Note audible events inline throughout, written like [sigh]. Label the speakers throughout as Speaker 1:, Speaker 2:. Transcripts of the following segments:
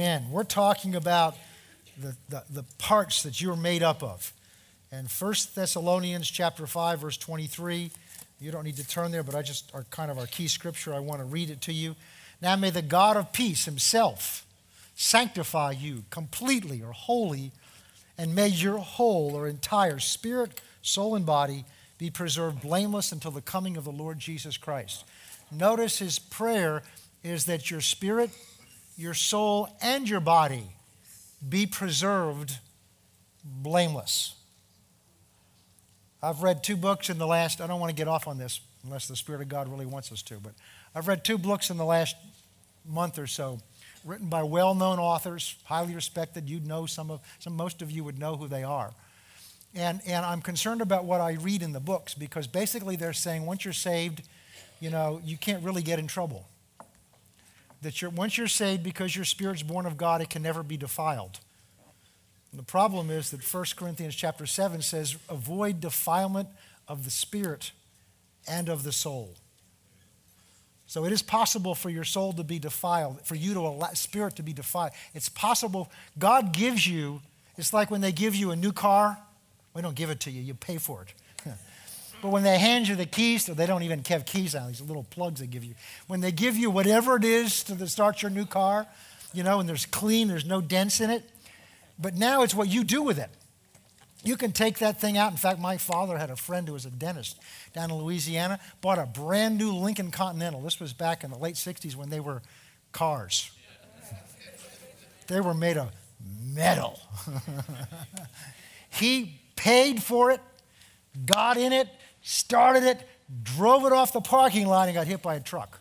Speaker 1: Amen. We're talking about the, the, the parts that you're made up of. And 1 Thessalonians chapter 5, verse 23, you don't need to turn there, but I just are kind of our key scripture. I want to read it to you. Now may the God of peace himself sanctify you completely or wholly, and may your whole or entire spirit, soul, and body be preserved blameless until the coming of the Lord Jesus Christ. Notice his prayer is that your spirit, your soul and your body be preserved blameless. I've read two books in the last, I don't want to get off on this unless the Spirit of God really wants us to, but I've read two books in the last month or so written by well known authors, highly respected. You'd know some of, some, most of you would know who they are. And, and I'm concerned about what I read in the books because basically they're saying once you're saved, you know, you can't really get in trouble that you're, once you're saved, because your spirit's born of God, it can never be defiled. And the problem is that 1 Corinthians chapter 7 says, avoid defilement of the spirit and of the soul. So it is possible for your soul to be defiled, for you to allow spirit to be defiled. It's possible. God gives you, it's like when they give you a new car. We don't give it to you, you pay for it. But when they hand you the keys, they don't even have keys on these little plugs they give you. When they give you whatever it is to start your new car, you know, and there's clean, there's no dents in it. But now it's what you do with it. You can take that thing out. In fact, my father had a friend who was a dentist down in Louisiana, bought a brand new Lincoln Continental. This was back in the late 60s when they were cars. They were made of metal. [laughs] he paid for it, got in it, started it, drove it off the parking lot, and got hit by a truck.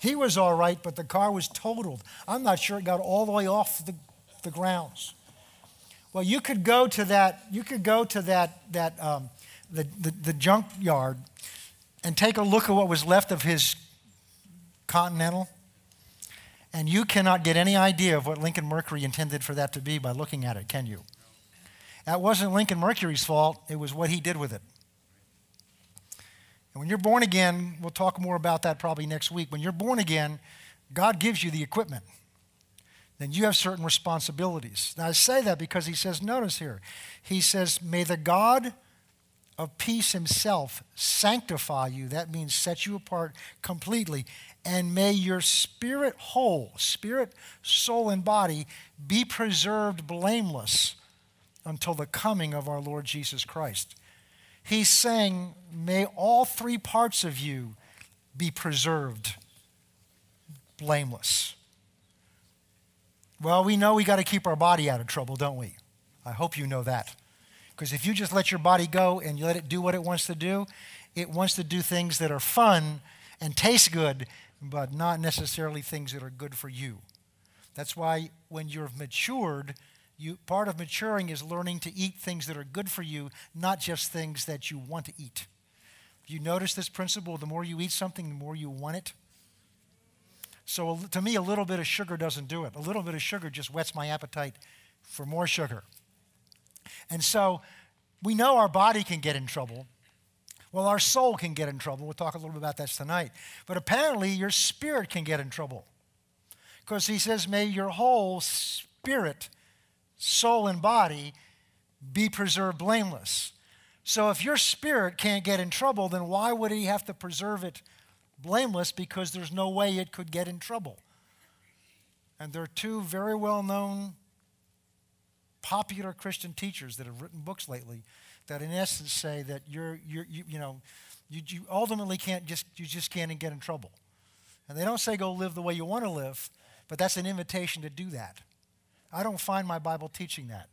Speaker 1: He was all right, but the car was totaled. I'm not sure it got all the way off the, the grounds. Well, you could go to that, you could go to that, that um, the, the, the junk yard and take a look at what was left of his Continental, and you cannot get any idea of what Lincoln Mercury intended for that to be by looking at it, can you? That wasn't Lincoln Mercury's fault, it was what he did with it. And when you're born again, we'll talk more about that probably next week. When you're born again, God gives you the equipment. Then you have certain responsibilities. Now, I say that because he says, notice here, he says, May the God of peace himself sanctify you. That means set you apart completely. And may your spirit whole, spirit, soul, and body be preserved blameless until the coming of our Lord Jesus Christ he's saying, May all three parts of you be preserved blameless. Well, we know we got to keep our body out of trouble, don't we? I hope you know that. Because if you just let your body go and you let it do what it wants to do, it wants to do things that are fun and taste good, but not necessarily things that are good for you. That's why when you're matured, you, part of maturing is learning to eat things that are good for you, not just things that you want to eat. You notice this principle the more you eat something, the more you want it. So, to me, a little bit of sugar doesn't do it. A little bit of sugar just whets my appetite for more sugar. And so, we know our body can get in trouble. Well, our soul can get in trouble. We'll talk a little bit about that tonight. But apparently, your spirit can get in trouble. Because he says, May your whole spirit soul and body be preserved blameless. So if your spirit can't get in trouble, then why would he have to preserve it blameless? Because there's no way it could get in trouble. And there are two very well known popular Christian teachers that have written books lately that in essence say that you're, you're you, you know, you, you ultimately can't just, you just can't get in trouble. And they don't say go live the way you want to live, but that's an invitation to do that. I don't find my Bible teaching that.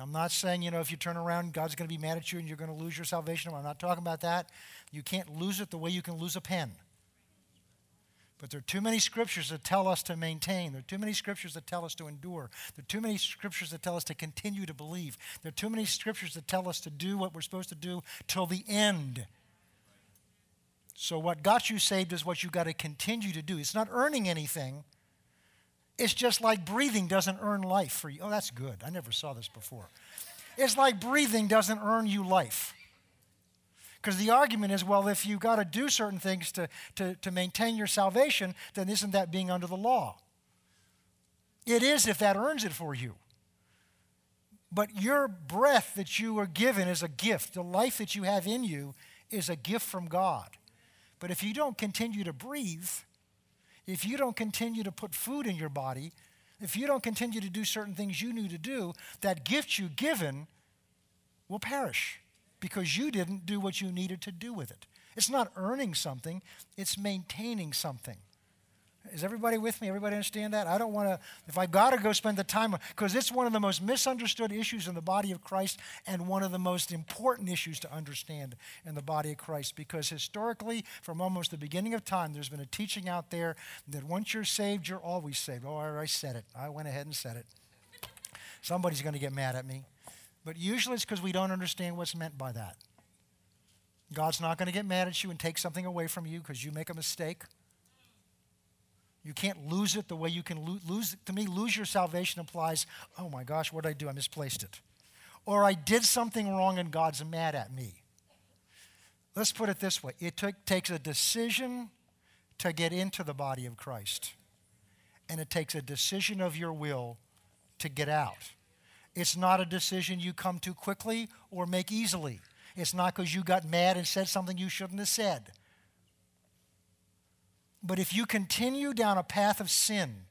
Speaker 1: I'm not saying, you know, if you turn around, God's going to be mad at you and you're going to lose your salvation. I'm not talking about that. You can't lose it the way you can lose a pen. But there are too many scriptures that tell us to maintain. There are too many scriptures that tell us to endure. There are too many scriptures that tell us to continue to believe. There are too many scriptures that tell us to do what we're supposed to do till the end. So, what got you saved is what you got to continue to do. It's not earning anything, it's just like breathing doesn't earn life for you. Oh, that's good. I never saw this before. It's like breathing doesn't earn you life. Because the argument is well, if you've got to do certain things to, to, to maintain your salvation, then isn't that being under the law? It is if that earns it for you. But your breath that you are given is a gift. The life that you have in you is a gift from God. But if you don't continue to breathe, if you don't continue to put food in your body, if you don't continue to do certain things you need to do, that gift you given will perish because you didn't do what you needed to do with it. It's not earning something, it's maintaining something. Is everybody with me? Everybody understand that? I don't want to, if I got to go spend the time, because it's one of the most misunderstood issues in the body of Christ and one of the most important issues to understand in the body of Christ. Because historically, from almost the beginning of time, there's been a teaching out there that once you're saved, you're always saved. Oh, I said it. I went ahead and said it. Somebody's going to get mad at me. But usually it's because we don't understand what's meant by that. God's not going to get mad at you and take something away from you because you make a mistake. You can't lose it the way you can lo- lose. To me, lose your salvation implies, oh my gosh, what did I do? I misplaced it. Or I did something wrong and God's mad at me. Let's put it this way it t- takes a decision to get into the body of Christ, and it takes a decision of your will to get out. It's not a decision you come to quickly or make easily. It's not because you got mad and said something you shouldn't have said. But if you continue down a path of sin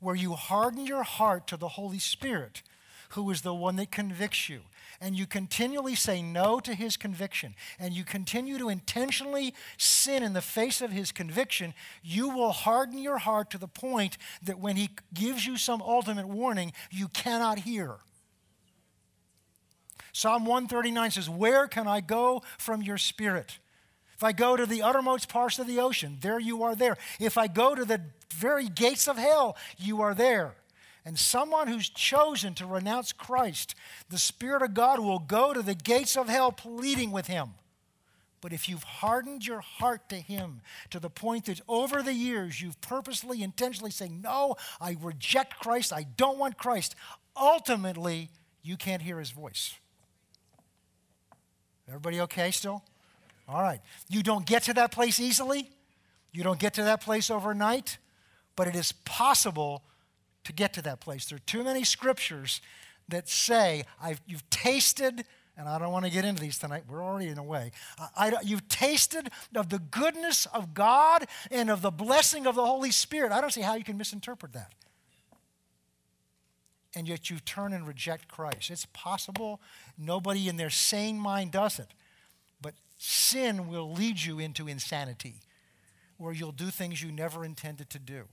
Speaker 1: where you harden your heart to the Holy Spirit, who is the one that convicts you, and you continually say no to his conviction, and you continue to intentionally sin in the face of his conviction, you will harden your heart to the point that when he gives you some ultimate warning, you cannot hear. Psalm 139 says, Where can I go from your spirit? If I go to the uttermost parts of the ocean, there you are there. If I go to the very gates of hell, you are there. And someone who's chosen to renounce Christ, the Spirit of God will go to the gates of hell pleading with him. But if you've hardened your heart to Him to the point that over the years you've purposely, intentionally saying, No, I reject Christ, I don't want Christ, ultimately you can't hear His voice. Everybody okay still? All right. You don't get to that place easily, you don't get to that place overnight, but it is possible to get to that place. There are too many scriptures that say, You've tasted, and I don't want to get into these tonight, we're already in a way. I, I, you've tasted of the goodness of God and of the blessing of the Holy Spirit. I don't see how you can misinterpret that. And yet you turn and reject Christ. It's possible. Nobody in their sane mind does it. Sin will lead you into insanity, where you'll do things you never intended to do.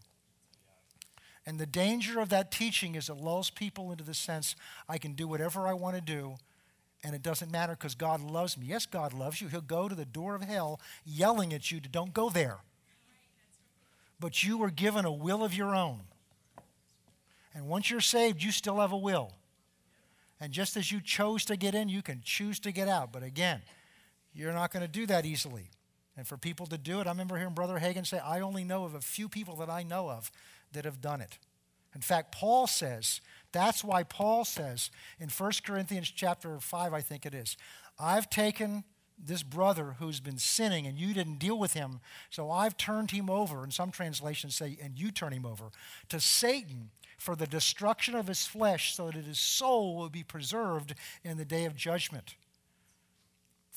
Speaker 1: And the danger of that teaching is it lulls people into the sense, I can do whatever I want to do, and it doesn't matter because God loves me. Yes, God loves you. He'll go to the door of hell yelling at you to don't go there. But you were given a will of your own. And once you're saved, you still have a will. And just as you chose to get in, you can choose to get out. But again, you're not going to do that easily. And for people to do it, I remember hearing Brother Hagin say, I only know of a few people that I know of that have done it. In fact, Paul says, that's why Paul says in 1 Corinthians chapter 5, I think it is, I've taken this brother who's been sinning and you didn't deal with him, so I've turned him over, and some translations say, and you turn him over, to Satan for the destruction of his flesh so that his soul will be preserved in the day of judgment.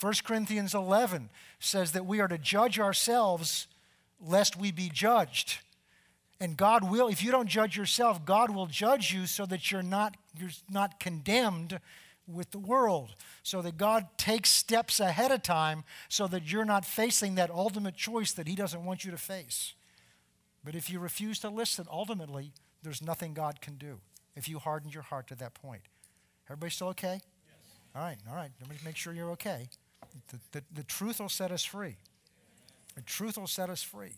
Speaker 1: 1 Corinthians 11 says that we are to judge ourselves lest we be judged. And God will, if you don't judge yourself, God will judge you so that you're not, you're not condemned with the world. So that God takes steps ahead of time so that you're not facing that ultimate choice that He doesn't want you to face. But if you refuse to listen, ultimately, there's nothing God can do if you harden your heart to that point. Everybody still okay? Yes. All right, all right. Let me make sure you're okay. The, the, the truth will set us free. The truth will set us free.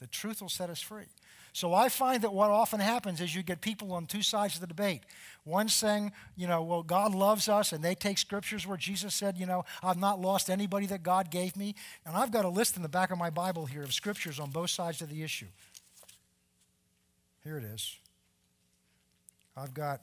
Speaker 1: The truth will set us free. So I find that what often happens is you get people on two sides of the debate. One saying, you know, well, God loves us, and they take scriptures where Jesus said, you know, I've not lost anybody that God gave me. And I've got a list in the back of my Bible here of scriptures on both sides of the issue. Here it is. I've got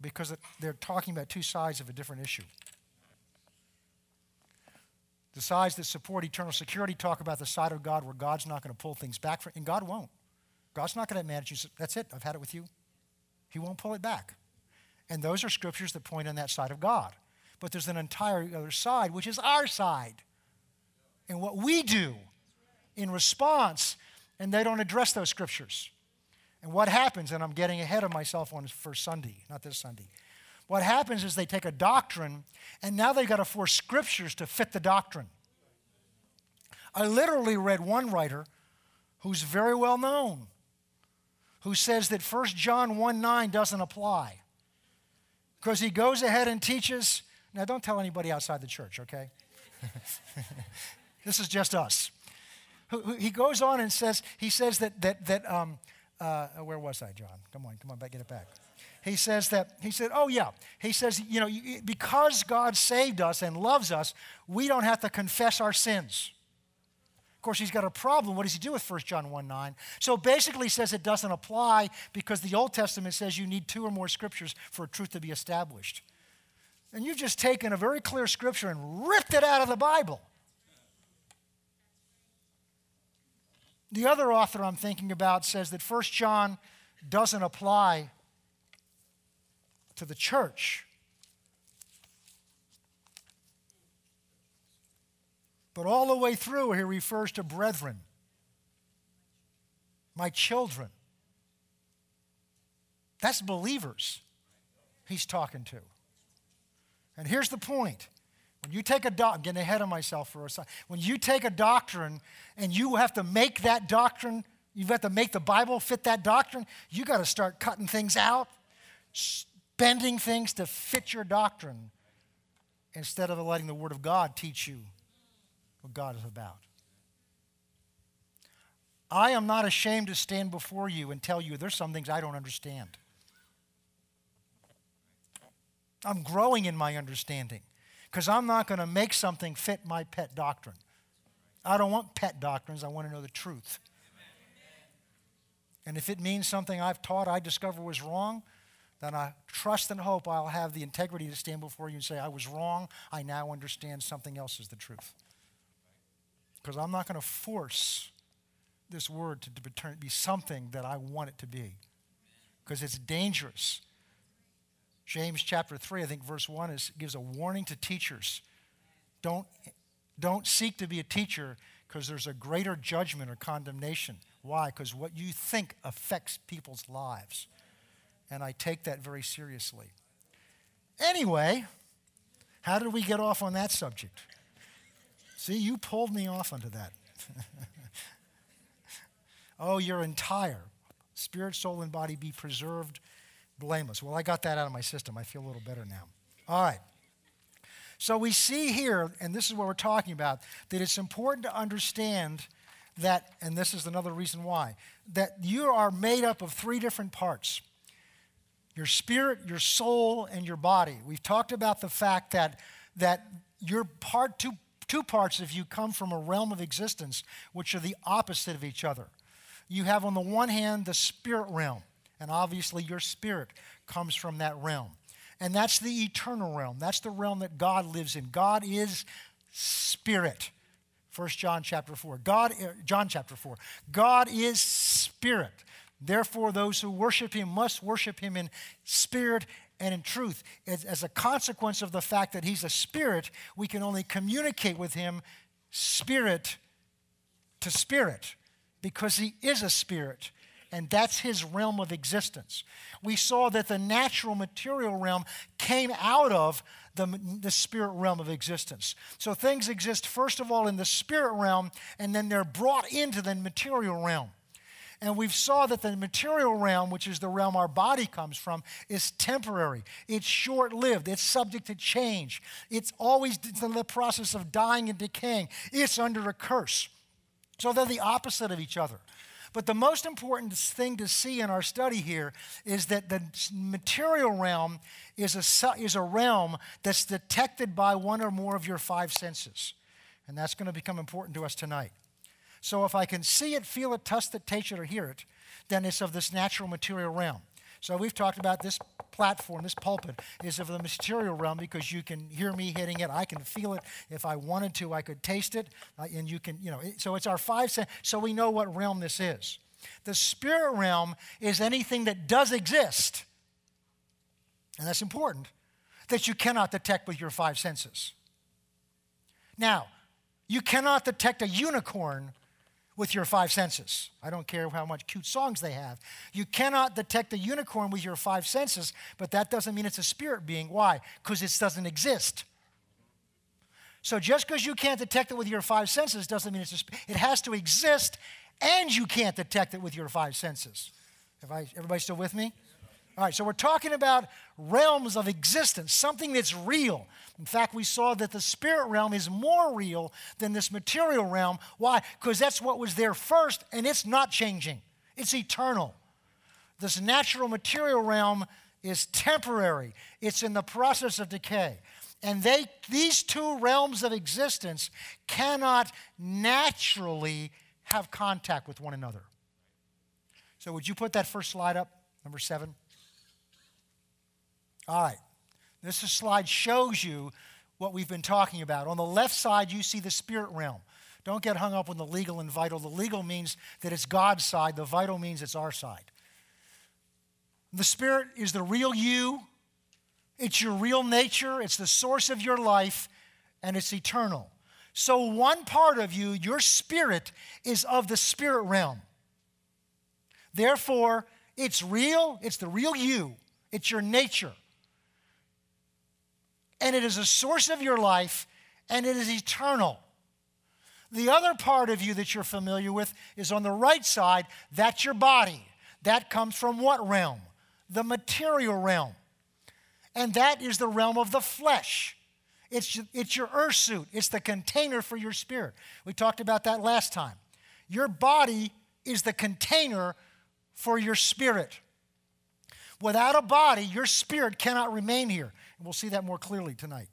Speaker 1: because they're talking about two sides of a different issue. The sides that support eternal security talk about the side of God where God's not going to pull things back, from, and God won't. God's not going to manage you. That's it. I've had it with you. He won't pull it back. And those are scriptures that point on that side of God. But there's an entire other side, which is our side and what we do in response, and they don't address those scriptures. And what happens, and I'm getting ahead of myself on first Sunday, not this Sunday. What happens is they take a doctrine and now they've got to force scriptures to fit the doctrine. I literally read one writer who's very well known who says that 1 John 1 9 doesn't apply because he goes ahead and teaches. Now, don't tell anybody outside the church, okay? [laughs] this is just us. He goes on and says, he says that, that, that, um, uh, where was I, John? Come on, come on back, get it back. He says that, he said, oh yeah. He says, you know, because God saved us and loves us, we don't have to confess our sins. Of course, he's got a problem. What does he do with 1 John 1 9? So basically, he says it doesn't apply because the Old Testament says you need two or more scriptures for truth to be established. And you've just taken a very clear scripture and ripped it out of the Bible. The other author I'm thinking about says that 1 John doesn't apply to the church, but all the way through, he refers to brethren, my children. That's believers he's talking to. And here's the point when you take a doc, I'm getting ahead of myself for a second. When you take a doctrine and you have to make that doctrine, you've got to make the Bible fit that doctrine, you got to start cutting things out, bending things to fit your doctrine instead of letting the Word of God teach you what God is about. I am not ashamed to stand before you and tell you there's some things I don't understand. I'm growing in my understanding because I'm not going to make something fit my pet doctrine. I don't want pet doctrines, I want to know the truth. And if it means something I've taught I discover was wrong, then I trust and hope I'll have the integrity to stand before you and say, I was wrong. I now understand something else is the truth. Because I'm not going to force this word to be something that I want it to be, because it's dangerous James chapter 3, I think verse 1 is, gives a warning to teachers. Don't, don't seek to be a teacher because there's a greater judgment or condemnation. Why? Because what you think affects people's lives. And I take that very seriously. Anyway, how did we get off on that subject? See, you pulled me off onto that. [laughs] oh, your entire spirit, soul, and body be preserved blameless. Well, I got that out of my system. I feel a little better now. All right. So we see here, and this is what we're talking about, that it's important to understand that, and this is another reason why, that you are made up of three different parts your spirit, your soul, and your body. We've talked about the fact that, that your part, two, two parts of you come from a realm of existence which are the opposite of each other. You have, on the one hand, the spirit realm, and obviously, your spirit comes from that realm. And that's the eternal realm. That's the realm that God lives in. God is spirit. 1 John chapter 4. God uh, John chapter 4. God is spirit. Therefore those who worship him must worship him in spirit and in truth. As, as a consequence of the fact that he's a spirit, we can only communicate with him spirit to spirit because he is a spirit and that's his realm of existence. We saw that the natural material realm came out of the, the spirit realm of existence. So things exist, first of all, in the spirit realm, and then they're brought into the material realm. And we saw that the material realm, which is the realm our body comes from, is temporary. It's short lived. It's subject to change. It's always in the process of dying and decaying. It's under a curse. So they're the opposite of each other. But the most important thing to see in our study here is that the material realm is a, is a realm that's detected by one or more of your five senses. And that's going to become important to us tonight. So if I can see it, feel it, touch it, taste it, or hear it, then it's of this natural material realm. So we've talked about this platform, this pulpit is of the material realm because you can hear me hitting it. I can feel it. If I wanted to, I could taste it. Uh, and you can, you know, so it's our five sense. So we know what realm this is. The spirit realm is anything that does exist. And that's important that you cannot detect with your five senses. Now, you cannot detect a unicorn with your five senses. I don't care how much cute songs they have. You cannot detect a unicorn with your five senses, but that doesn't mean it's a spirit being. Why? Because it doesn't exist. So just because you can't detect it with your five senses doesn't mean it's a It has to exist, and you can't detect it with your five senses. I, everybody still with me? All right, so we're talking about realms of existence, something that's real. In fact, we saw that the spirit realm is more real than this material realm. Why? Because that's what was there first, and it's not changing, it's eternal. This natural material realm is temporary, it's in the process of decay. And they, these two realms of existence cannot naturally have contact with one another. So, would you put that first slide up, number seven? All right. This slide shows you what we've been talking about. On the left side, you see the spirit realm. Don't get hung up on the legal and vital. The legal means that it's God's side, the vital means it's our side. The spirit is the real you, it's your real nature, it's the source of your life, and it's eternal. So, one part of you, your spirit, is of the spirit realm. Therefore, it's real, it's the real you, it's your nature and it is a source of your life, and it is eternal. The other part of you that you're familiar with is on the right side. That's your body. That comes from what realm? The material realm. And that is the realm of the flesh. It's, it's your earth suit, it's the container for your spirit. We talked about that last time. Your body is the container for your spirit. Without a body, your spirit cannot remain here. And we'll see that more clearly tonight.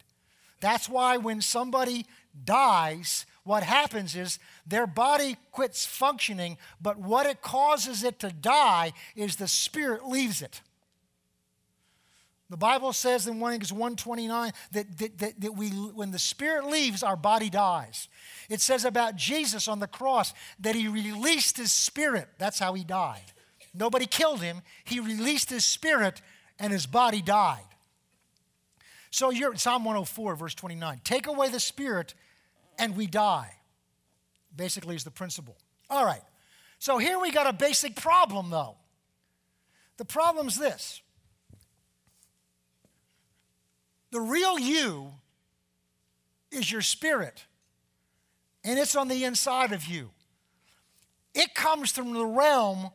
Speaker 1: That's why when somebody dies, what happens is their body quits functioning, but what it causes it to die is the spirit leaves it. The Bible says in 1 Corinthians 129 that, that, that, that we, when the spirit leaves, our body dies. It says about Jesus on the cross that he released his spirit. That's how he died. Nobody killed him. He released his spirit and his body died. So you're Psalm 104, verse 29. Take away the spirit and we die, basically, is the principle. All right. So here we got a basic problem, though. The problem's this the real you is your spirit, and it's on the inside of you. It comes from the realm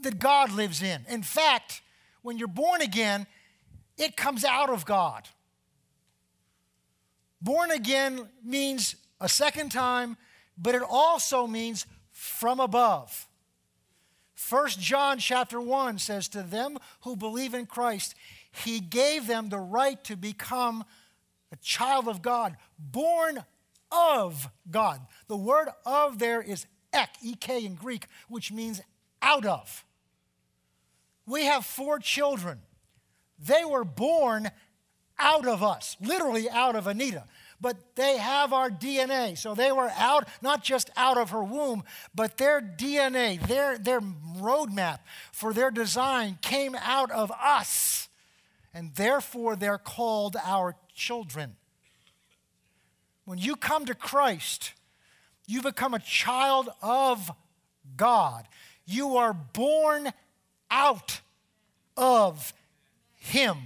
Speaker 1: that God lives in. In fact, when you're born again, it comes out of God. Born again means a second time, but it also means from above. 1 John chapter 1 says to them who believe in Christ, he gave them the right to become a child of God, born of God. The word of there is ek, ek in Greek, which means out of. We have four children. They were born out of us, literally out of Anita. But they have our DNA. So they were out, not just out of her womb, but their DNA, their, their roadmap for their design came out of us. And therefore, they're called our children. When you come to Christ, you become a child of God. You are born out of him.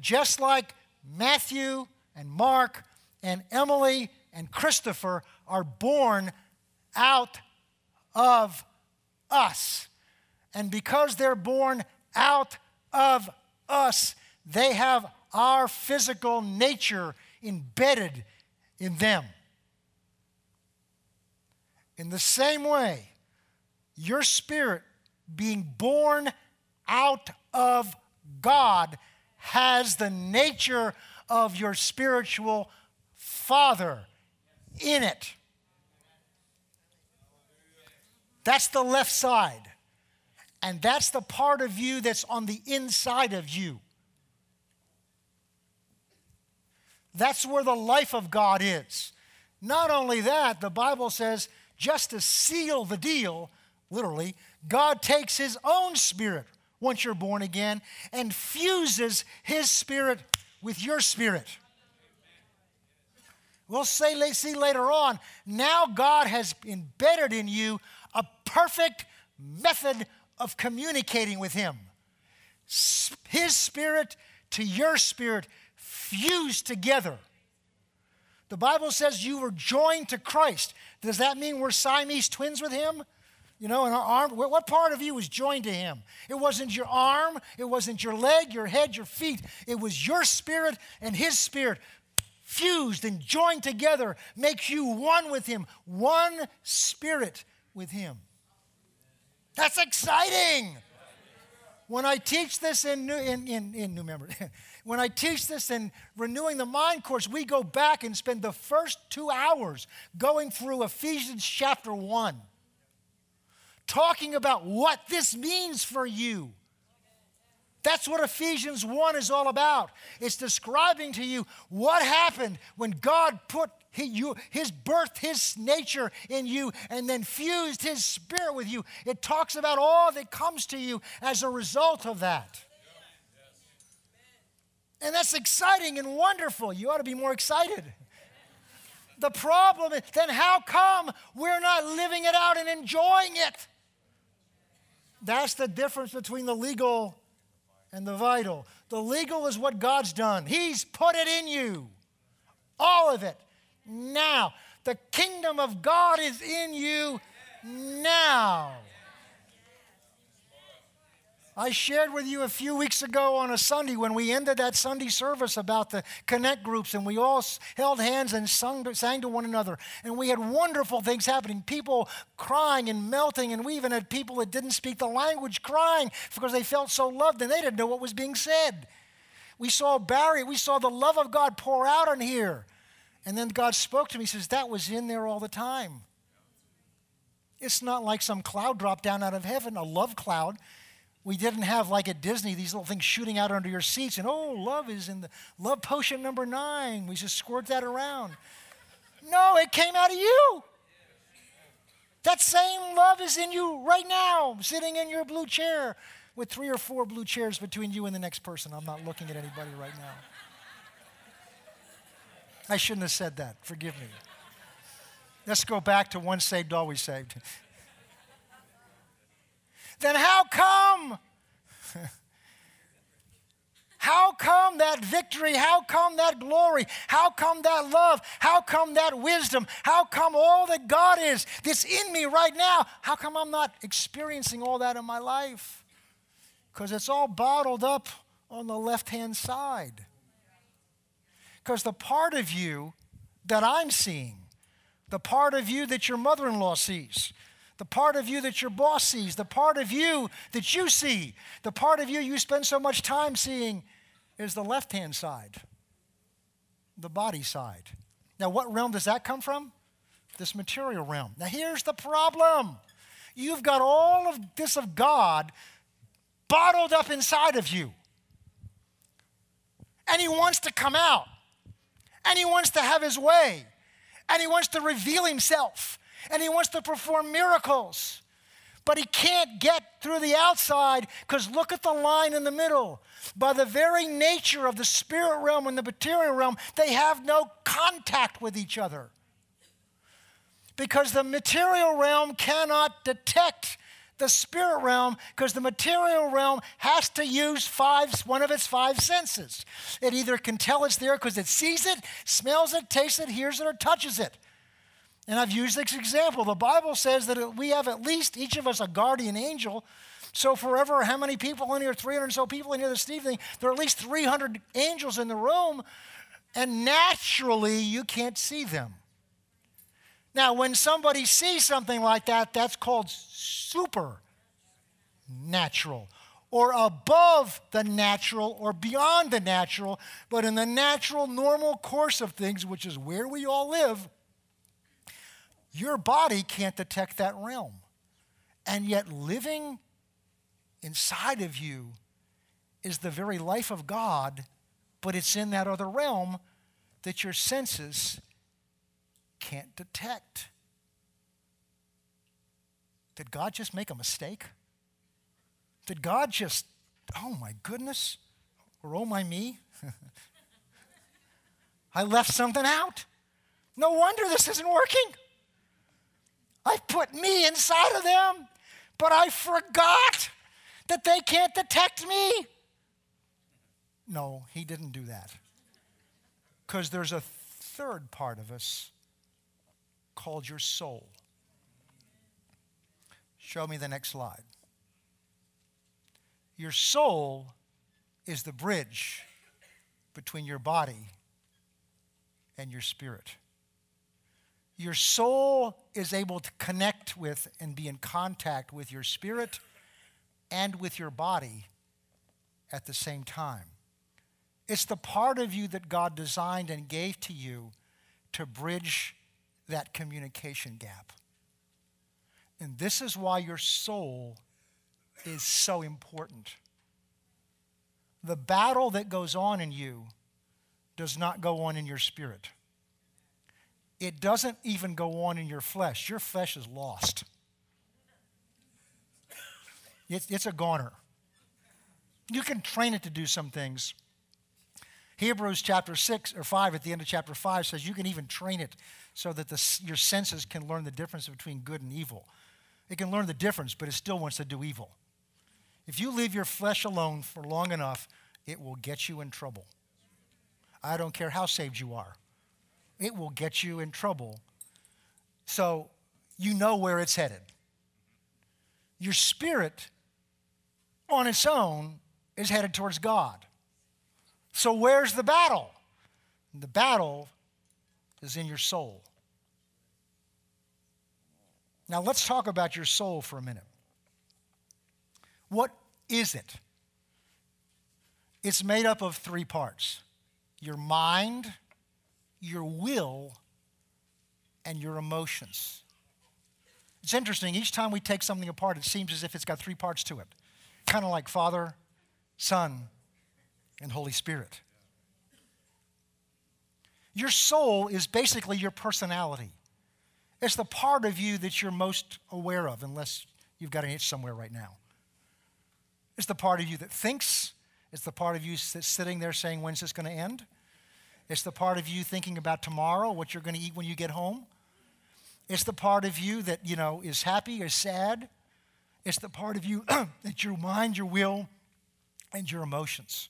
Speaker 1: Just like Matthew and Mark and Emily and Christopher are born out of us. And because they're born out of us, they have our physical nature embedded in them. In the same way, your spirit being born out of God has the nature of your spiritual father in it. That's the left side. And that's the part of you that's on the inside of you. That's where the life of God is. Not only that, the Bible says, just to seal the deal, literally, God takes his own spirit, once you're born again and fuses his spirit with your spirit. We'll say, see later on, now God has embedded in you a perfect method of communicating with Him. His spirit to your spirit fused together. The Bible says you were joined to Christ. Does that mean we're Siamese twins with Him? You know, and our arm, what part of you was joined to him? It wasn't your arm, it wasn't your leg, your head, your feet. It was your spirit and his spirit fused and joined together makes you one with him, one spirit with him. That's exciting. When I teach this in new, in, in, in new members, [laughs] when I teach this in renewing the mind course, we go back and spend the first two hours going through Ephesians chapter one talking about what this means for you. That's what Ephesians 1 is all about. It's describing to you what happened when God put his birth, his nature in you, and then fused his spirit with you. It talks about all that comes to you as a result of that. And that's exciting and wonderful. You ought to be more excited. The problem is then how come we're not living it out and enjoying it? That's the difference between the legal and the vital. The legal is what God's done, He's put it in you, all of it, now. The kingdom of God is in you now. I shared with you a few weeks ago on a Sunday when we ended that Sunday service about the connect groups and we all held hands and sung sang to one another. And we had wonderful things happening people crying and melting. And we even had people that didn't speak the language crying because they felt so loved and they didn't know what was being said. We saw Barry, we saw the love of God pour out in here. And then God spoke to me, He says, That was in there all the time. It's not like some cloud dropped down out of heaven, a love cloud we didn't have like at Disney these little things shooting out under your seats and oh, love is in the love potion number nine. We just squirt that around. No, it came out of you. That same love is in you right now, sitting in your blue chair with three or four blue chairs between you and the next person. I'm not looking at anybody right now. I shouldn't have said that. Forgive me. Let's go back to once saved, always saved then how come? [laughs] How come that victory? How come that glory? How come that love? How come that wisdom? How come all that God is that's in me right now? How come I'm not experiencing all that in my life? Because it's all bottled up on the left hand side. Because the part of you that I'm seeing, the part of you that your mother in law sees, the part of you that your boss sees, the part of you that you see, the part of you you spend so much time seeing is the left hand side, the body side. Now, what realm does that come from? This material realm. Now, here's the problem you've got all of this of God bottled up inside of you, and He wants to come out, and He wants to have His way, and He wants to reveal Himself and he wants to perform miracles. But he can't get through the outside because look at the line in the middle. By the very nature of the spirit realm and the material realm, they have no contact with each other. Because the material realm cannot detect the spirit realm because the material realm has to use five, one of its five senses. It either can tell it's there because it sees it, smells it, tastes it, hears it, or touches it. And I've used this example. The Bible says that we have at least each of us a guardian angel. So, forever, how many people in here? 300 or so people in here this evening. There are at least 300 angels in the room, and naturally, you can't see them. Now, when somebody sees something like that, that's called supernatural or above the natural or beyond the natural. But in the natural, normal course of things, which is where we all live, your body can't detect that realm. And yet, living inside of you is the very life of God, but it's in that other realm that your senses can't detect. Did God just make a mistake? Did God just, oh my goodness, or oh my me? [laughs] I left something out. No wonder this isn't working. I put me inside of them, but I forgot that they can't detect me. No, he didn't do that. Because there's a third part of us called your soul. Show me the next slide. Your soul is the bridge between your body and your spirit your soul is able to connect with and be in contact with your spirit and with your body at the same time. It's the part of you that God designed and gave to you to bridge that communication gap. And this is why your soul is so important. The battle that goes on in you does not go on in your spirit. It doesn't even go on in your flesh. Your flesh is lost, it's, it's a goner. You can train it to do some things. Hebrews chapter 6 or 5 at the end of chapter 5 says you can even train it so that the, your senses can learn the difference between good and evil. It can learn the difference, but it still wants to do evil. If you leave your flesh alone for long enough, it will get you in trouble. I don't care how saved you are it will get you in trouble. So you know where it's headed. Your spirit on its own is headed towards God. So where's the battle? The battle is in your soul. Now let's talk about your soul for a minute. What is it? It's made up of three parts your mind, your will and your emotions. It's interesting, each time we take something apart, it seems as if it's got three parts to it kind of like Father, Son, and Holy Spirit. Your soul is basically your personality. It's the part of you that you're most aware of, unless you've got an itch somewhere right now. It's the part of you that thinks. It's the part of you that's sitting there saying, When's this going to end? It's the part of you thinking about tomorrow, what you're going to eat when you get home. It's the part of you that, you know, is happy or sad. It's the part of you [clears throat] that your mind, your will, and your emotions.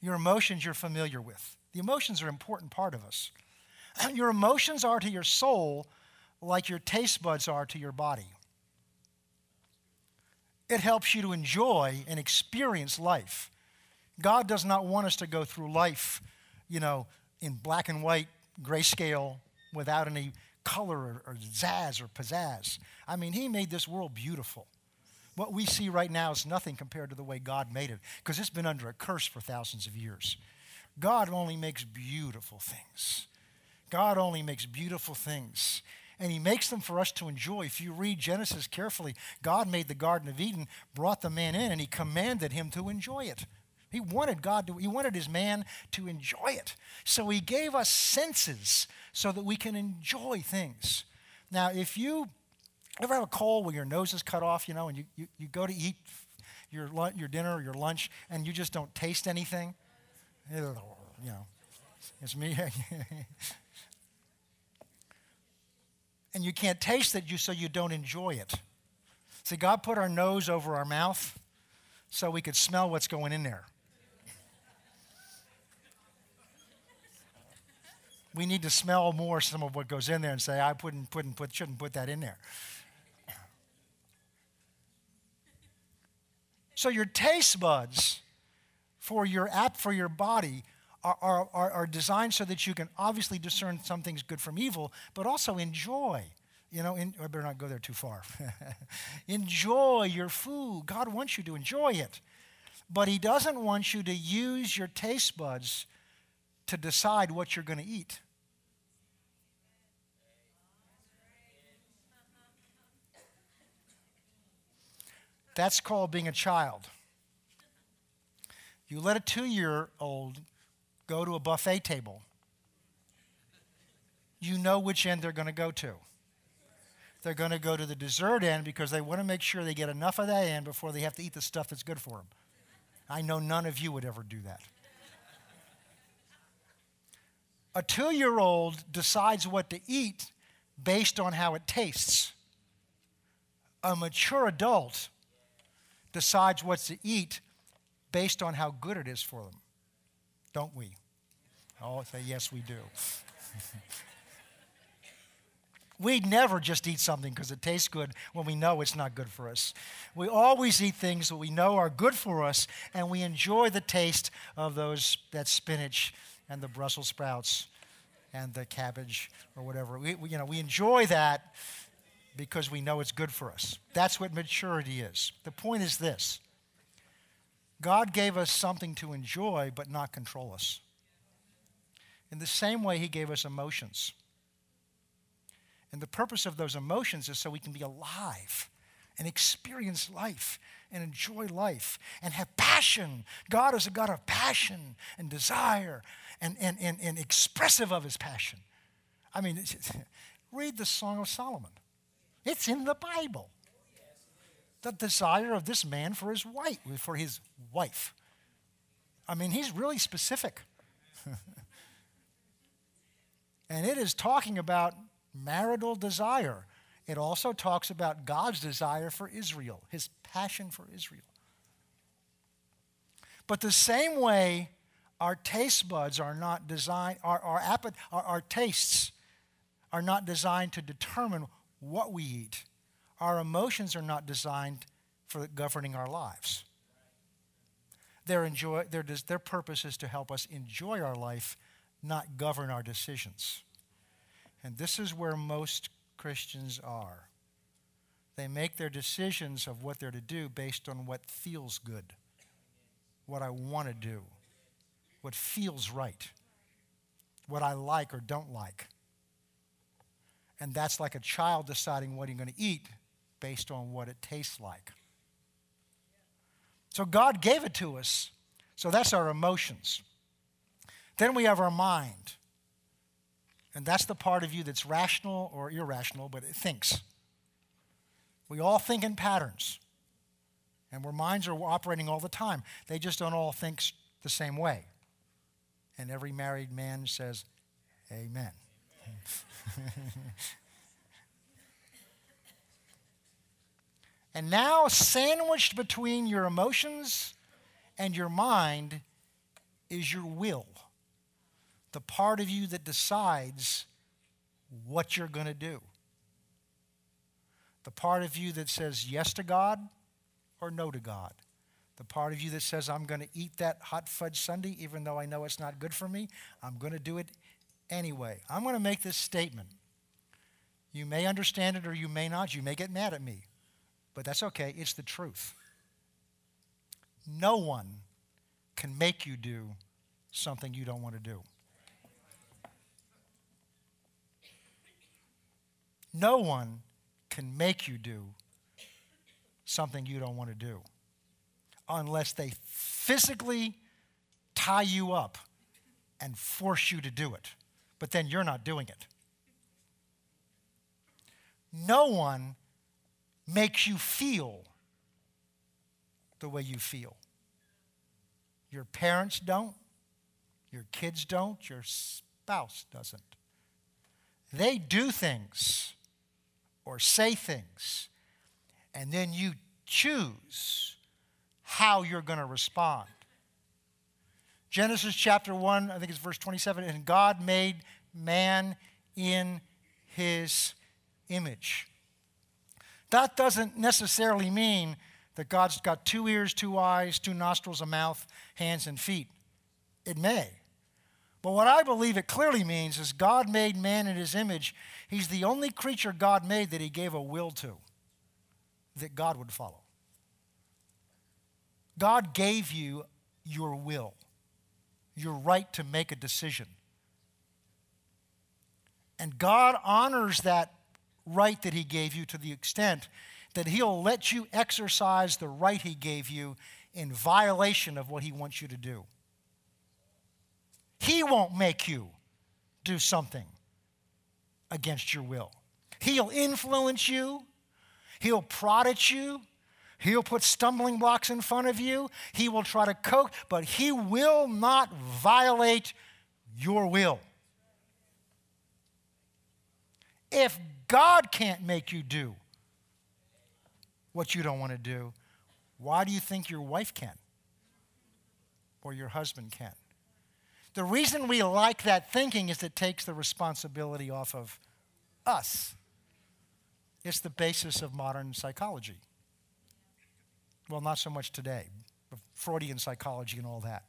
Speaker 1: Your emotions you're familiar with. The emotions are an important part of us. [clears throat] Your emotions are to your soul like your taste buds are to your body. It helps you to enjoy and experience life. God does not want us to go through life you know, in black and white grayscale without any color or, or zazz or pizzazz. I mean, he made this world beautiful. What we see right now is nothing compared to the way God made it because it's been under a curse for thousands of years. God only makes beautiful things. God only makes beautiful things. And he makes them for us to enjoy. If you read Genesis carefully, God made the Garden of Eden, brought the man in, and he commanded him to enjoy it. He wanted God to, he wanted his man to enjoy it. So he gave us senses so that we can enjoy things. Now, if you ever have a cold where your nose is cut off, you know, and you, you, you go to eat your, your dinner or your lunch and you just don't taste anything, you know, it's me. [laughs] and you can't taste it, you, so you don't enjoy it. See, God put our nose over our mouth so we could smell what's going in there. we need to smell more some of what goes in there and say, I wouldn't, wouldn't put, shouldn't put that in there. So your taste buds for your app for your body are, are, are, designed so that you can obviously discern something's good from evil, but also enjoy. You know, in, I better not go there too far. [laughs] enjoy your food. God wants you to enjoy it, but He doesn't want you to use your taste buds to decide what you're going to eat. That's called being a child. You let a two year old go to a buffet table, you know which end they're going to go to. They're going to go to the dessert end because they want to make sure they get enough of that end before they have to eat the stuff that's good for them. I know none of you would ever do that. A two year old decides what to eat based on how it tastes. A mature adult decides what to eat based on how good it is for them. Don't we? Oh, say, yes, we do. [laughs] we would never just eat something because it tastes good when we know it's not good for us. We always eat things that we know are good for us, and we enjoy the taste of those, that spinach and the Brussels sprouts and the cabbage or whatever. We, we, you know, we enjoy that because we know it's good for us. That's what maturity is. The point is this God gave us something to enjoy but not control us. In the same way, He gave us emotions. And the purpose of those emotions is so we can be alive and experience life and enjoy life and have passion. God is a God of passion and desire and, and, and, and expressive of his passion. I mean, read the Song of Solomon, it's in the Bible. The desire of this man for his wife, for his wife. I mean, he's really specific. [laughs] and it is talking about marital desire. It also talks about God's desire for Israel, his passion for Israel. But the same way our taste buds are not designed, our, our, appet- our, our tastes are not designed to determine what we eat. Our emotions are not designed for governing our lives. Their, enjoy, their, their purpose is to help us enjoy our life, not govern our decisions. And this is where most Christians are. They make their decisions of what they're to do based on what feels good, what I want to do what feels right, what I like or don't like. And that's like a child deciding what he's going to eat based on what it tastes like. So God gave it to us. So that's our emotions. Then we have our mind. And that's the part of you that's rational or irrational, but it thinks. We all think in patterns. And our minds are operating all the time. They just don't all think the same way. And every married man says, Amen. Amen. [laughs] and now, sandwiched between your emotions and your mind is your will, the part of you that decides what you're going to do, the part of you that says yes to God or no to God the part of you that says, I'm going to eat that hot fudge sundae, even though I know it's not good for me, I'm going to do it anyway. I'm going to make this statement. You may understand it or you may not. You may get mad at me, but that's okay. It's the truth. No one can make you do something you don't want to do. No one can make you do something you don't want to do unless they physically tie you up and force you to do it. But then you're not doing it. No one makes you feel the way you feel. Your parents don't, your kids don't, your spouse doesn't. They do things or say things, and then you choose how you're going to respond. Genesis chapter 1, I think it's verse 27, and God made man in his image. That doesn't necessarily mean that God's got two ears, two eyes, two nostrils, a mouth, hands, and feet. It may. But what I believe it clearly means is God made man in his image. He's the only creature God made that he gave a will to, that God would follow. God gave you your will, your right to make a decision. And God honors that right that He gave you to the extent that He'll let you exercise the right He gave you in violation of what He wants you to do. He won't make you do something against your will. He'll influence you, He'll prod at you, He'll put stumbling blocks in front of you. He will try to coax, but he will not violate your will. If God can't make you do what you don't want to do, why do you think your wife can or your husband can? The reason we like that thinking is it takes the responsibility off of us. It's the basis of modern psychology. Well, not so much today. Freudian psychology and all that.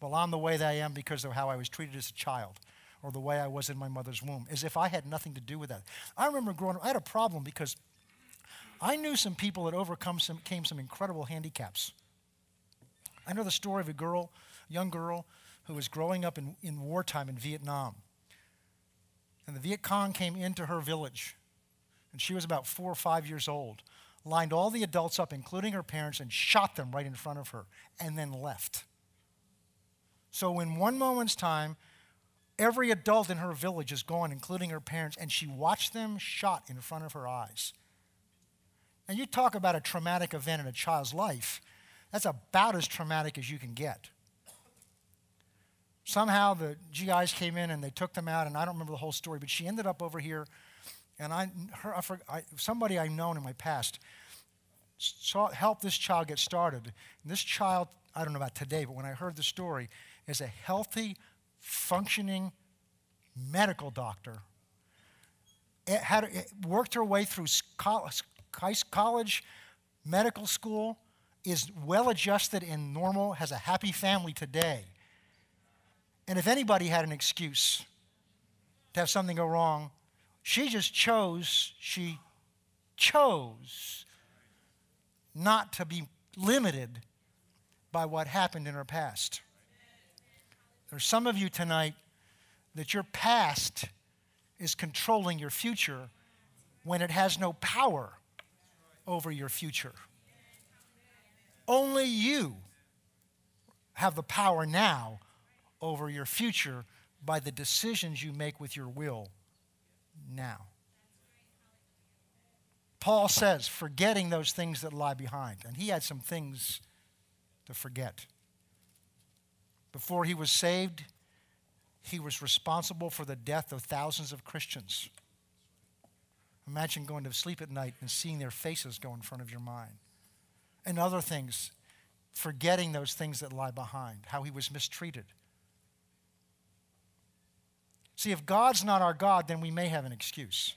Speaker 1: Well, I'm the way that I am because of how I was treated as a child or the way I was in my mother's womb, as if I had nothing to do with that. I remember growing up, I had a problem because I knew some people that overcome some, came some incredible handicaps. I know the story of a girl, a young girl, who was growing up in, in wartime in Vietnam. And the Viet Cong came into her village, and she was about four or five years old lined all the adults up, including her parents, and shot them right in front of her, and then left. So, in one moment's time, every adult in her village is gone, including her parents, and she watched them shot in front of her eyes. And you talk about a traumatic event in a child's life, that's about as traumatic as you can get. Somehow the GIs came in and they took them out, and I don't remember the whole story, but she ended up over here and I, her, I, I, somebody I've known in my past saw, helped this child get started. And this child, I don't know about today, but when I heard the story, is a healthy, functioning medical doctor. It had it worked her way through college, college medical school, is well adjusted and normal, has a happy family today. And if anybody had an excuse to have something go wrong, she just chose, she chose not to be limited by what happened in her past. There's some of you tonight that your past is controlling your future when it has no power over your future. Only you have the power now over your future by the decisions you make with your will now. Paul says, forgetting those things that lie behind. And he had some things to forget. Before he was saved, he was responsible for the death of thousands of Christians. Imagine going to sleep at night and seeing their faces go in front of your mind. And other things, forgetting those things that lie behind, how he was mistreated, See, if God's not our God, then we may have an excuse.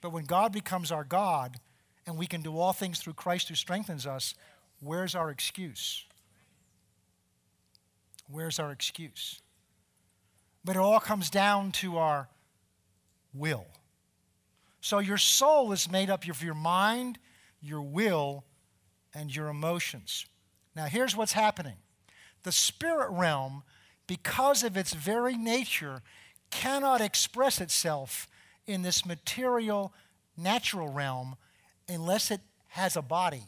Speaker 1: But when God becomes our God and we can do all things through Christ who strengthens us, where's our excuse? Where's our excuse? But it all comes down to our will. So your soul is made up of your mind, your will, and your emotions. Now, here's what's happening the spirit realm, because of its very nature, cannot express itself in this material, natural realm unless it has a body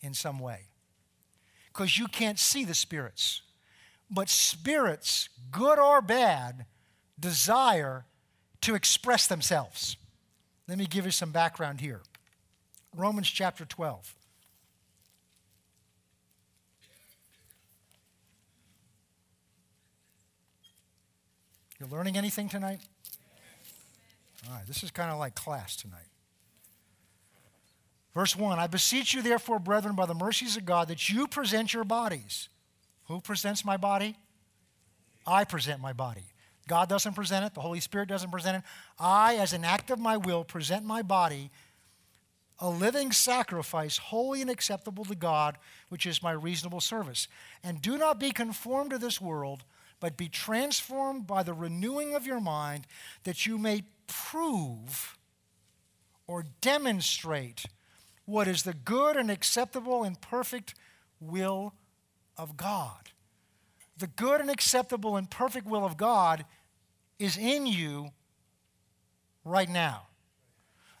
Speaker 1: in some way. Because you can't see the spirits. But spirits, good or bad, desire to express themselves. Let me give you some background here. Romans chapter 12. You're learning anything tonight? All right, this is kind of like class tonight. Verse 1 I beseech you, therefore, brethren, by the mercies of God, that you present your bodies. Who presents my body? I present my body. God doesn't present it, the Holy Spirit doesn't present it. I, as an act of my will, present my body a living sacrifice, holy and acceptable to God, which is my reasonable service. And do not be conformed to this world but be transformed by the renewing of your mind that you may prove or demonstrate what is the good and acceptable and perfect will of God. The good and acceptable and perfect will of God is in you right now.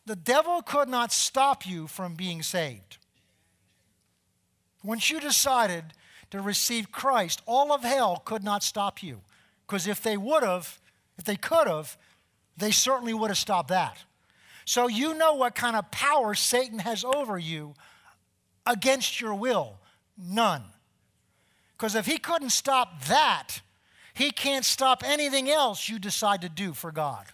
Speaker 1: The devil could not stop you from being saved. Once you decided to receive Christ, all of hell could not stop you. Because if they would have, if they could have, they certainly would have stopped that. So you know what kind of power Satan has over you against your will. None. Because if he couldn't stop that, he can't stop anything else you decide to do for God.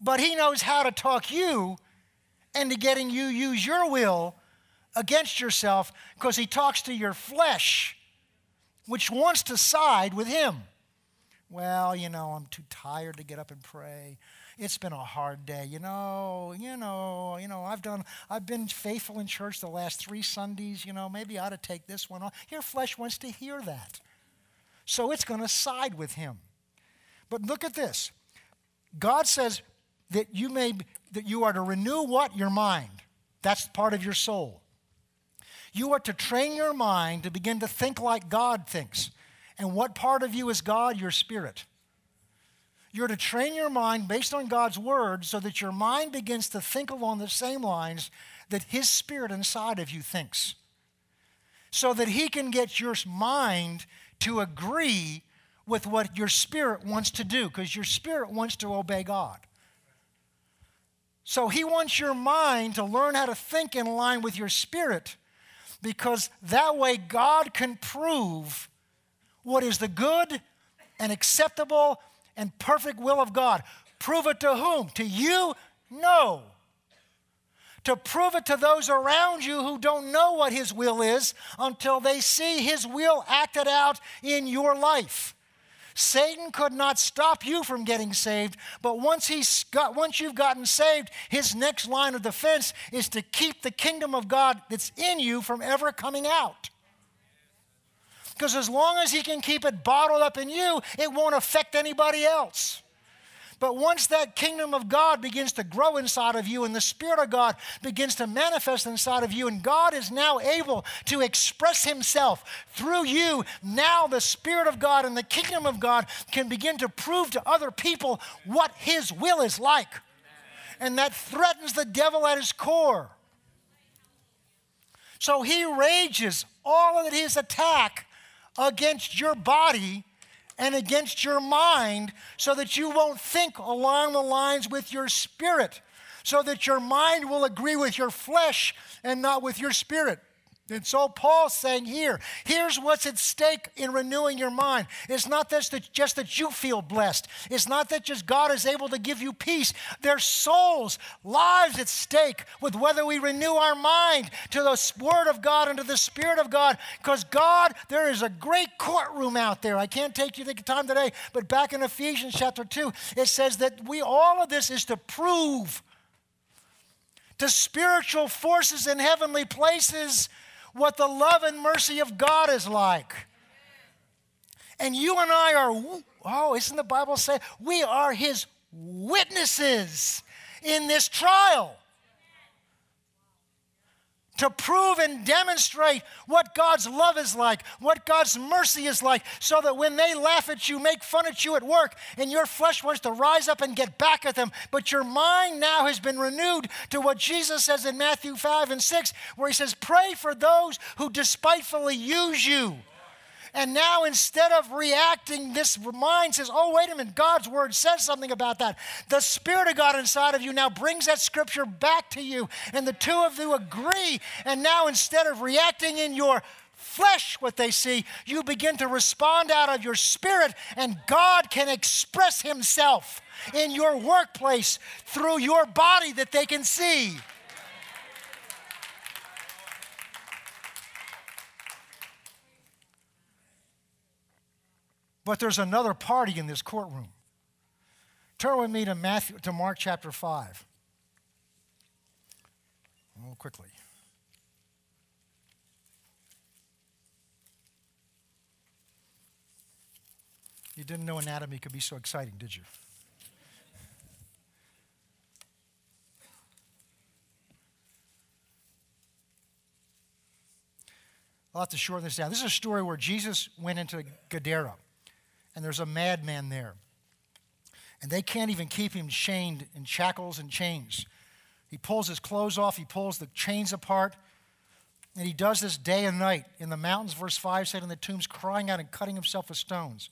Speaker 1: But he knows how to talk you into getting you use your will against yourself because he talks to your flesh, which wants to side with him. Well, you know, I'm too tired to get up and pray. It's been a hard day. You know, you know, you know, I've done I've been faithful in church the last 3 Sundays, you know, maybe I ought to take this one off. Your flesh wants to hear that. So it's going to side with him. But look at this. God says that you may that you are to renew what your mind. That's part of your soul. You are to train your mind to begin to think like God thinks. And what part of you is God? Your spirit. You're to train your mind based on God's word so that your mind begins to think along the same lines that His spirit inside of you thinks. So that He can get your mind to agree with what your spirit wants to do, because your spirit wants to obey God. So He wants your mind to learn how to think in line with your spirit because that way God can prove what is the good and acceptable and perfect will of God. Prove it to whom? To you? No. To prove it to those around you who don't know what His will is until they see His will acted out in your life. Satan could not stop you from getting saved, but once, he's got, once you've gotten saved, his next line of defense is to keep the kingdom of God that's in you from ever coming out. Because as long as he can keep it bottled up in you, it won't affect anybody else. But once that kingdom of God begins to grow inside of you and the Spirit of God begins to manifest inside of you, and God is now able to express Himself through you, now the Spirit of God and the kingdom of God can begin to prove to other people what His will is like. And that threatens the devil at his core. So he rages all of his attack against your body and against your mind so that you won't think along the lines with your spirit, so that your mind will agree with your flesh and not with your spirit. And so Paul's saying here, here's what's at stake in renewing your mind. It's not that just that you feel blessed. It's not that just God is able to give you peace. There's souls, lives at stake with whether we renew our mind to the Word of God and to the Spirit of God. Because God, there is a great courtroom out there. I can't take you the time today, but back in Ephesians chapter 2, it says that we all of this is to prove to spiritual forces in heavenly places what the love and mercy of God is like. And you and I are, oh, isn't the Bible say we are his witnesses in this trial? to prove and demonstrate what God's love is like, what God's mercy is like, so that when they laugh at you, make fun at you at work, and your flesh wants to rise up and get back at them, but your mind now has been renewed to what Jesus says in Matthew 5 and 6, where he says, Pray for those who despitefully use you. And now instead of reacting, this mind says, oh, wait a minute, God's word says something about that. The Spirit of God inside of you now brings that scripture back to you, and the two of you agree. And now instead of reacting in your flesh what they see, you begin to respond out of your spirit, and God can express Himself in your workplace through your body that they can see. But there's another party in this courtroom. Turn with me to Matthew to Mark chapter 5. A quickly. You didn't know anatomy could be so exciting, did you? I'll have to shorten this down. This is a story where Jesus went into Gadara and there's a madman there. And they can't even keep him chained in shackles and chains. He pulls his clothes off, he pulls the chains apart, and he does this day and night in the mountains, verse 5 said, in the tombs, crying out and cutting himself with stones.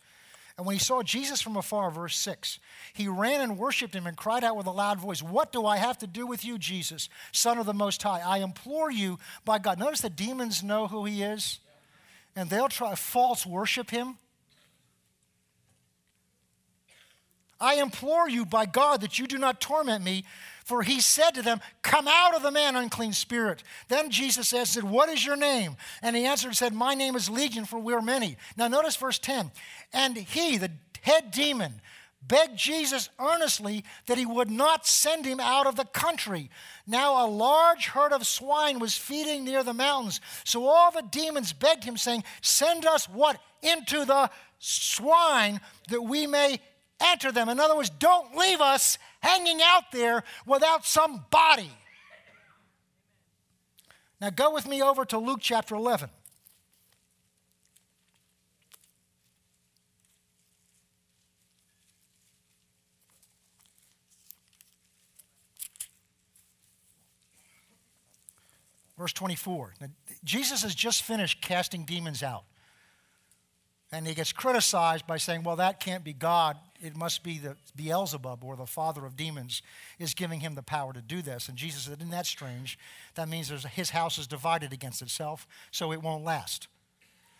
Speaker 1: And when he saw Jesus from afar, verse 6, he ran and worshiped him and cried out with a loud voice, What do I have to do with you, Jesus, Son of the Most High? I implore you by God. Notice the demons know who he is, and they'll try false worship him. I implore you by God that you do not torment me. For he said to them, Come out of the man, unclean spirit. Then Jesus asked, said, What is your name? And he answered and said, My name is Legion, for we are many. Now notice verse 10. And he, the head demon, begged Jesus earnestly that he would not send him out of the country. Now a large herd of swine was feeding near the mountains. So all the demons begged him, saying, Send us what? Into the swine that we may enter them. In other words, don't leave us hanging out there without somebody. Now go with me over to Luke chapter 11. Verse 24. Now, Jesus has just finished casting demons out. And he gets criticized by saying, well, that can't be God. It must be the Beelzebub or the father of demons is giving him the power to do this. And Jesus said, Isn't that strange? That means his house is divided against itself, so it won't last.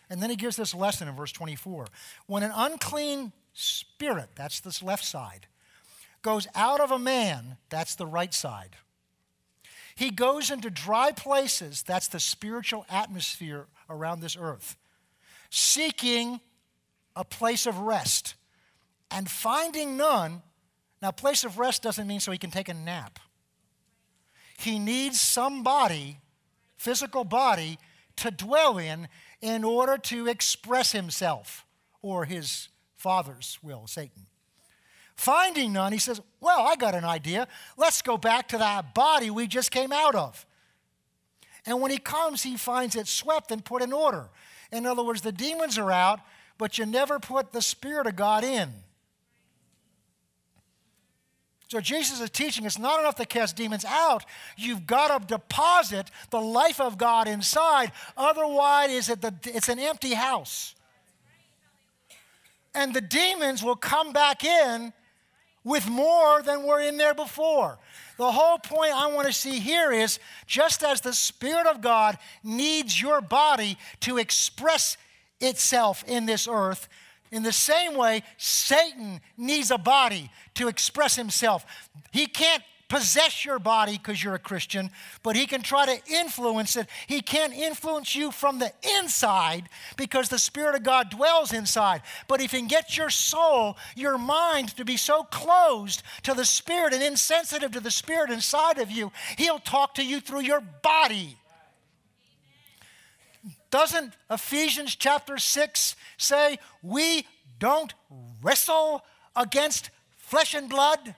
Speaker 1: And then he gives this lesson in verse 24. When an unclean spirit, that's this left side, goes out of a man, that's the right side. He goes into dry places, that's the spiritual atmosphere around this earth seeking a place of rest and finding none. Now, place of rest doesn't mean so he can take a nap. He needs somebody, physical body, to dwell in in order to express himself or his father's will, Satan. Finding none, he says, Well, I got an idea. Let's go back to that body we just came out of. And when he comes, he finds it swept and put in order. In other words, the demons are out, but you never put the Spirit of God in. So Jesus is teaching it's not enough to cast demons out. You've got to deposit the life of God inside. Otherwise, it's an empty house. And the demons will come back in with more than were in there before. The whole point I want to see here is just as the Spirit of God needs your body to express itself in this earth, in the same way, Satan needs a body to express himself. He can't possess your body because you're a Christian, but he can try to influence it. He can't influence you from the inside because the Spirit of God dwells inside. But if he can get your soul, your mind to be so closed to the Spirit and insensitive to the Spirit inside of you, he'll talk to you through your body. Doesn't Ephesians chapter 6 say, We don't wrestle against flesh and blood?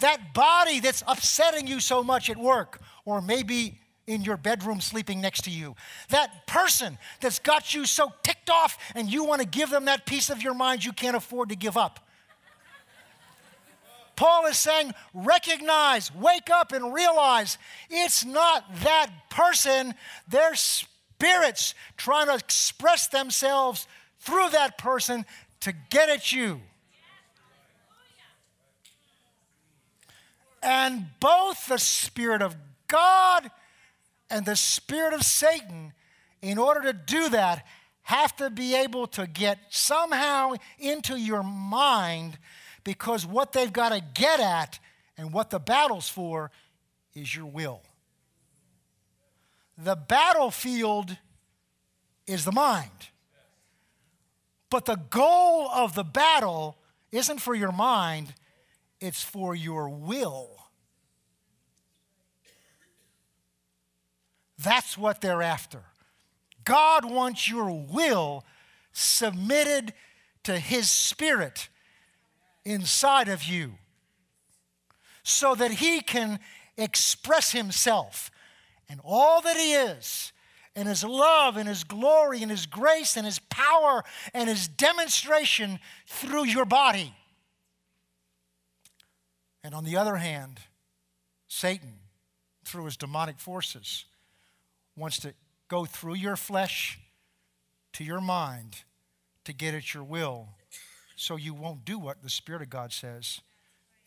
Speaker 1: That body that's upsetting you so much at work, or maybe in your bedroom sleeping next to you. That person that's got you so ticked off and you want to give them that piece of your mind you can't afford to give up. Paul is saying, recognize, wake up, and realize it's not that person. Their spirits trying to express themselves through that person to get at you. And both the Spirit of God and the Spirit of Satan, in order to do that, have to be able to get somehow into your mind because what they've got to get at and what the battle's for is your will. The battlefield is the mind. But the goal of the battle isn't for your mind, it's for your will. That's what they're after. God wants your will submitted to His Spirit inside of you so that He can express Himself and all that He is and His love and His glory and His grace and His power and His demonstration through your body. And on the other hand, Satan, through his demonic forces, wants to go through your flesh to your mind to get at your will so you won't do what the Spirit of God says.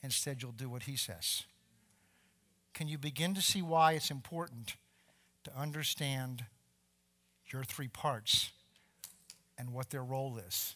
Speaker 1: Instead, you'll do what He says. Can you begin to see why it's important to understand your three parts and what their role is?